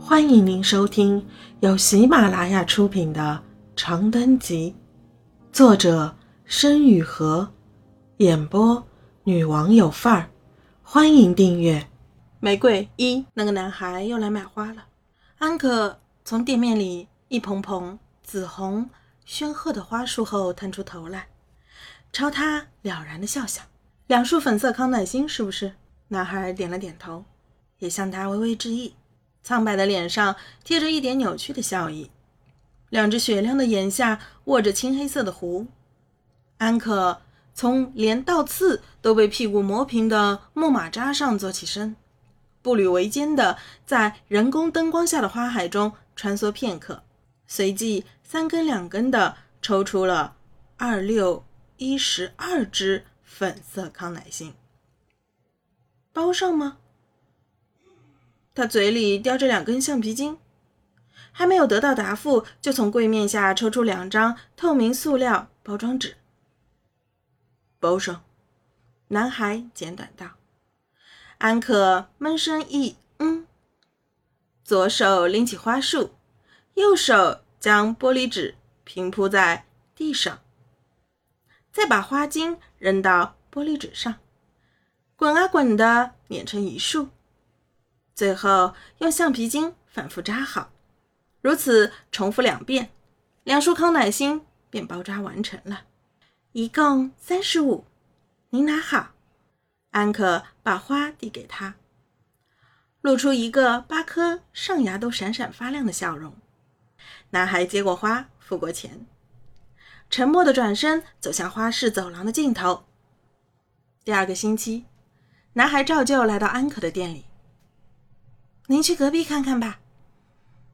欢迎您收听由喜马拉雅出品的《长灯集》，作者申雨禾，演播女王有范儿。欢迎订阅。玫瑰一，那个男孩又来买花了。安可从店面里一捧捧紫红宣赫的花束后探出头来，朝他了然的笑笑：“两束粉色康乃馨，是不是？”男孩点了点头，也向他微微致意。苍白的脸上贴着一点扭曲的笑意，两只雪亮的眼下握着青黑色的壶。安可从连倒刺都被屁股磨平的木马扎上坐起身，步履维艰地在人工灯光下的花海中穿梭片刻，随即三根两根地抽出了二六一十二支粉色康乃馨。包上吗？他嘴里叼着两根橡皮筋，还没有得到答复，就从柜面下抽出两张透明塑料包装纸，包上。男孩简短道。安可闷声一嗯，左手拎起花束，右手将玻璃纸平铺在地上，再把花茎扔到玻璃纸上，滚啊滚的碾成一束。最后用橡皮筋反复扎好，如此重复两遍，两束康乃馨便包扎完成了。一共三十五，您拿好。安可把花递给他，露出一个八颗上牙都闪闪发亮的笑容。男孩接过花，付过钱，沉默的转身走向花市走廊的尽头。第二个星期，男孩照旧来到安可的店里。您去隔壁看看吧。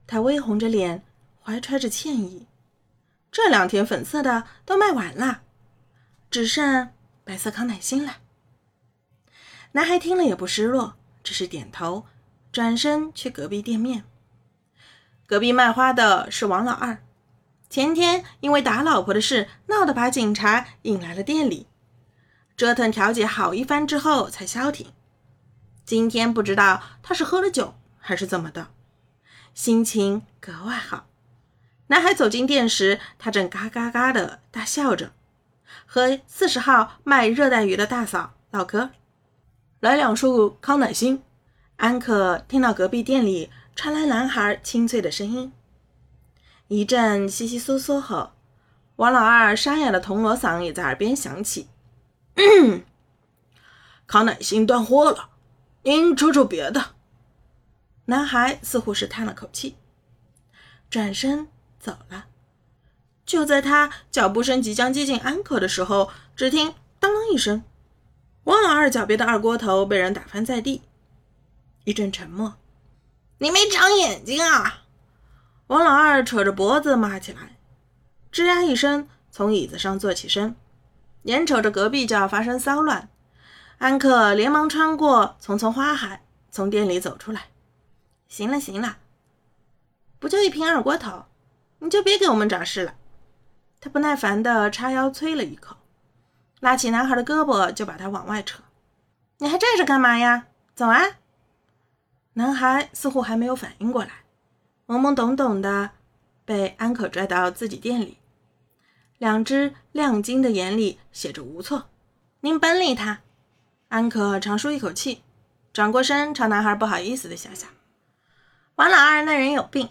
他微红着脸，怀揣着歉意。这两天粉色的都卖完了，只剩白色康乃馨了。男孩听了也不失落，只是点头，转身去隔壁店面。隔壁卖花的是王老二，前天因为打老婆的事闹得把警察引来了店里，折腾调解好一番之后才消停。今天不知道他是喝了酒。还是怎么的，心情格外好。男孩走进店时，他正嘎嘎嘎的大笑着，和四十号卖热带鱼的大嫂唠嗑。来两束康乃馨。安可听到隔壁店里传来男孩清脆的声音，一阵悉悉嗦嗦后，王老二沙哑的铜锣嗓也在耳边响起：“ 康乃馨断货了，您瞅瞅别的。”男孩似乎是叹了口气，转身走了。就在他脚步声即将接近安可的时候，只听“当啷”一声，王老二脚边的二锅头被人打翻在地。一阵沉默。“你没长眼睛啊！”王老二扯着脖子骂起来，吱呀一声从椅子上坐起身，眼瞅着隔壁就要发生骚乱，安可连忙穿过丛丛花海，从店里走出来。行了行了，不就一瓶二锅头，你就别给我们找事了。他不耐烦地叉腰啐了一口，拉起男孩的胳膊就把他往外扯。你还站着干嘛呀？走啊！男孩似乎还没有反应过来，懵懵懂懂的被安可拽到自己店里，两只亮晶的眼里写着无措。您甭理他。安可长舒一口气，转过身朝男孩不好意思的笑笑。王老二那人有病，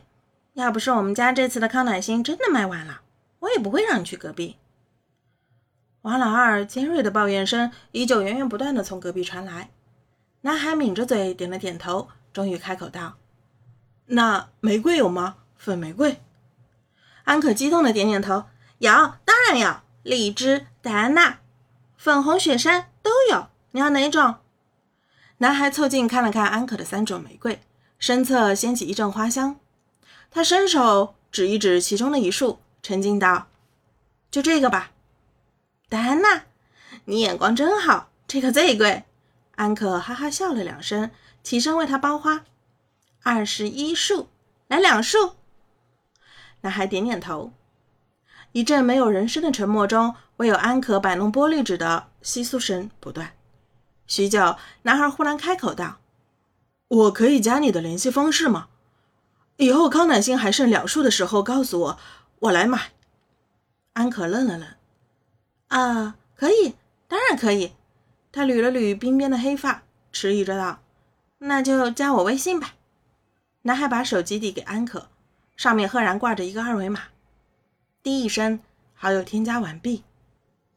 要不是我们家这次的康乃馨真的卖完了，我也不会让你去隔壁。王老二尖锐的抱怨声依旧源源不断的从隔壁传来。男孩抿着嘴点了点头，终于开口道：“那玫瑰有吗？粉玫瑰？”安可激动的点点头：“有，当然有，荔枝、戴安娜、粉红雪山都有。你要哪种？”男孩凑近看了看安可的三种玫瑰。身侧掀起一阵花香，他伸手指一指其中的一束，沉静道：“就这个吧。”戴安娜，你眼光真好，这个最贵。安可哈哈笑了两声，起身为他包花。二十一束，来两束。男孩点点头。一阵没有人声的沉默中，唯有安可摆弄玻璃纸的窸窣声不断。许久，男孩忽然开口道。我可以加你的联系方式吗？以后康乃馨还剩两束的时候告诉我，我来买。安可愣了愣，啊，可以，当然可以。他捋了捋鬓边的黑发，迟疑着道：“那就加我微信吧。”男孩把手机递给安可，上面赫然挂着一个二维码。滴一声，好友添加完毕，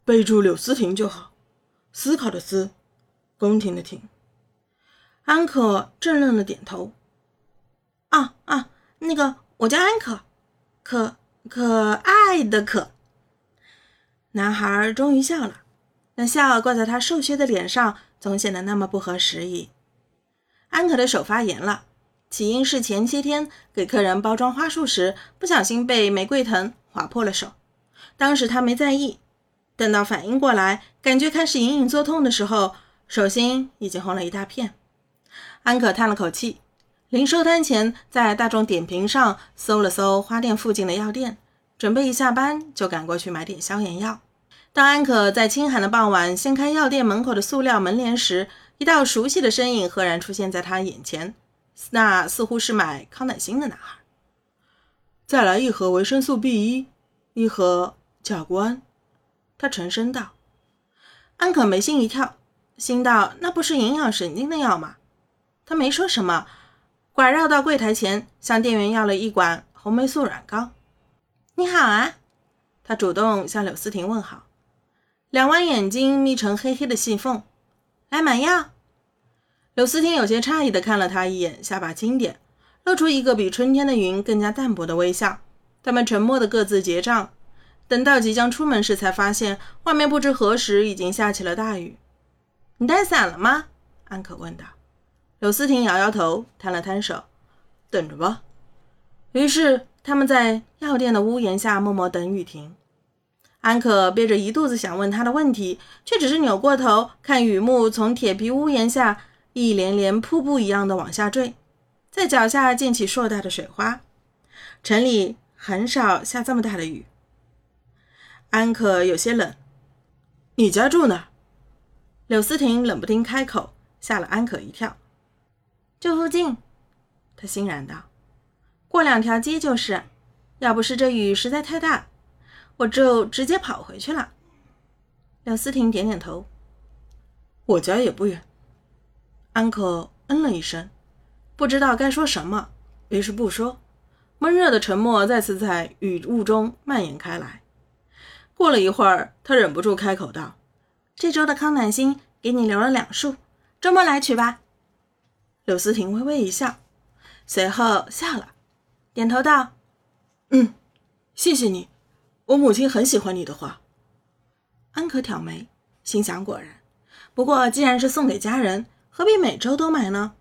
备注柳思婷就好。思考的思，宫廷的廷。安可怔愣了点头。啊啊，那个，我叫安可，可可爱的可。男孩终于笑了，那笑挂在他瘦削的脸上，总显得那么不合时宜。安可的手发炎了，起因是前些天给客人包装花束时，不小心被玫瑰藤划破了手。当时他没在意，等到反应过来，感觉开始隐隐作痛的时候，手心已经红了一大片。安可叹了口气，临收摊前在大众点评上搜了搜花店附近的药店，准备一下班就赶过去买点消炎药。当安可在清寒的傍晚掀开药店门口的塑料门帘时，一道熟悉的身影赫然出现在他眼前。那似乎是买康乃馨的男孩。再来一盒维生素 B 一，一盒甲钴胺。他沉声道。安可眉心一跳，心道：那不是营养神经的药吗？他没说什么，拐绕到柜台前，向店员要了一管红霉素软膏。你好啊，他主动向柳思婷问好。两弯眼睛眯成黑黑的细缝，来买药。柳思婷有些诧异地看了他一眼，下巴轻点，露出一个比春天的云更加淡薄的微笑。他们沉默地各自结账，等到即将出门时，才发现外面不知何时已经下起了大雨。你带伞了吗？安可问道。柳思婷摇摇头，摊了摊手，等着吧。于是他们在药店的屋檐下默默等雨停。安可憋着一肚子想问他的问题，却只是扭过头看雨幕从铁皮屋檐下一连连瀑布一样的往下坠，在脚下溅起硕大的水花。城里很少下这么大的雨。安可有些冷。你家住哪？柳思婷冷不丁开口，吓了安可一跳。这附近，他欣然道：“过两条街就是。要不是这雨实在太大。”我就直接跑回去了。廖思婷点点头。我家也不远。安可嗯了一声，不知道该说什么，于是不说。闷热的沉默再次在雨雾中蔓延开来。过了一会儿，他忍不住开口道：“这周的康乃馨给你留了两束，周末来取吧。”柳思婷微微一笑，随后笑了，点头道：“嗯，谢谢你。”我母亲很喜欢你的花。安可挑眉，心想：果然。不过既然是送给家人，何必每周都买呢？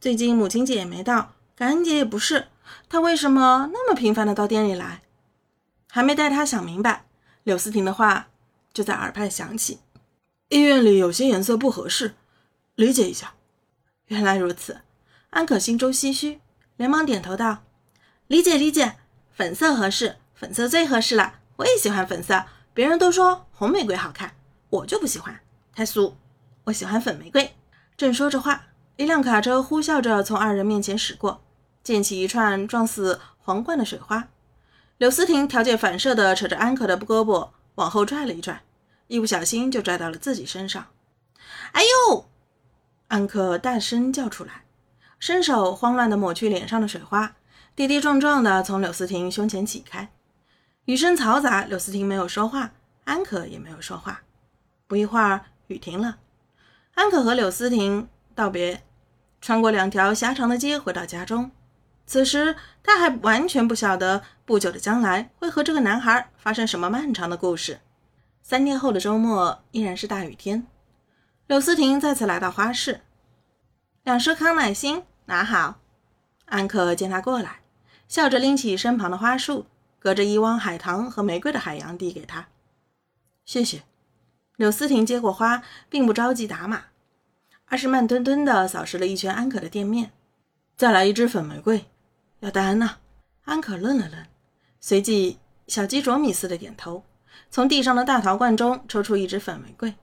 最近母亲节也没到，感恩节也不是，他为什么那么频繁的到店里来？还没待他想明白，柳思婷的话就在耳畔响起：“医院里有些颜色不合适，理解一下。”原来如此，安可心中唏嘘，连忙点头道：“理解理解，粉色合适，粉色最合适了。”我也喜欢粉色，别人都说红玫瑰好看，我就不喜欢，太俗。我喜欢粉玫瑰。正说着话，一辆卡车呼啸着从二人面前驶过，溅起一串撞似皇冠的水花。柳思婷条件反射地扯着安可的胳膊往后拽了一拽，一不小心就拽到了自己身上。哎呦！安可大声叫出来，伸手慌乱地抹去脸上的水花，跌跌撞撞地从柳思婷胸前挤开。雨声嘈杂，柳思婷没有说话，安可也没有说话。不一会儿，雨停了，安可和柳思婷道别，穿过两条狭长的街，回到家中。此时，他还完全不晓得不久的将来会和这个男孩发生什么漫长的故事。三天后的周末依然是大雨天，柳思婷再次来到花市，两束康乃馨拿好。安可见他过来，笑着拎起身旁的花束。隔着一汪海棠和玫瑰的海洋，递给他，谢谢。柳思婷接过花，并不着急打码，而是慢吞吞地扫视了一圈安可的店面。再来一支粉玫瑰，要戴安娜。安可愣了愣，随即小鸡啄米似的点头，从地上的大陶罐中抽出一支粉玫瑰。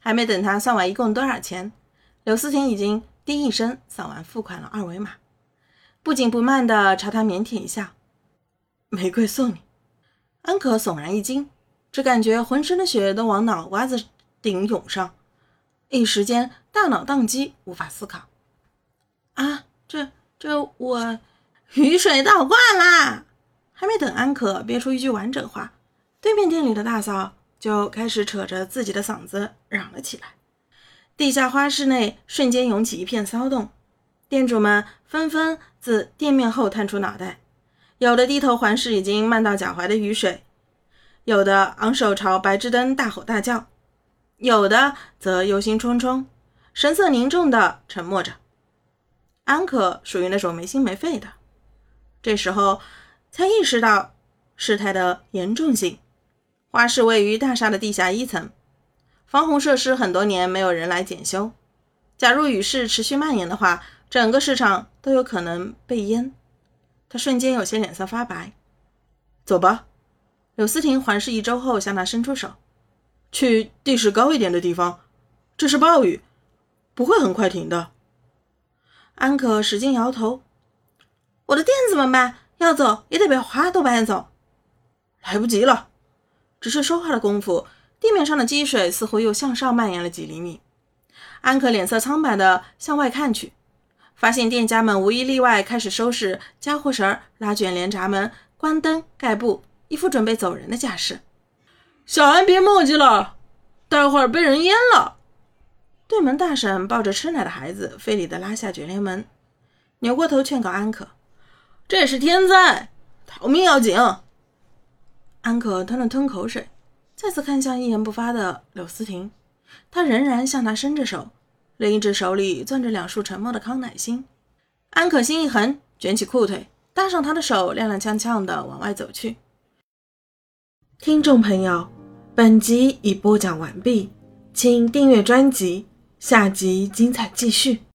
还没等他算完一共多少钱，柳思婷已经滴一声扫完付款了二维码。不紧不慢地朝他腼腆一笑：“玫瑰送你。”安可悚然一惊，只感觉浑身的血都往脑瓜子顶涌上，一时间大脑宕机，无法思考。啊，这这我雨水倒灌啦！还没等安可憋出一句完整话，对面店里的大嫂就开始扯着自己的嗓子嚷了起来。地下花室内瞬间涌起一片骚动，店主们纷纷自店面后探出脑袋，有的低头环视已经漫到脚踝的雨水，有的昂首朝白炽灯大吼大叫，有的则忧心忡忡，神色凝重地沉默着。安可属于那种没心没肺的，这时候才意识到事态的严重性。花市位于大厦的地下一层。防洪设施很多年没有人来检修，假如雨势持续蔓延的话，整个市场都有可能被淹。他瞬间有些脸色发白。走吧，柳思婷环视一周后向他伸出手，去地势高一点的地方。这是暴雨，不会很快停的。安可使劲摇头：“我的店怎么办？要走也得把花都搬走。”来不及了，只是说话的功夫。地面上的积水似乎又向上蔓延了几厘米，安可脸色苍白地向外看去，发现店家们无一例外开始收拾家伙绳、拉卷帘闸门、关灯盖布，一副准备走人的架势。小安，别墨迹了，待会儿被人淹了！对门大婶抱着吃奶的孩子，费力地拉下卷帘门，扭过头劝告安可：“这是天灾，逃命要紧。”安可吞了吞口水。再次看向一言不发的柳思婷，他仍然向他伸着手，另一只手里攥着两束沉默的康乃馨。安可心一横，卷起裤腿，搭上他的手，踉踉跄跄地往外走去。听众朋友，本集已播讲完毕，请订阅专辑，下集精彩继续。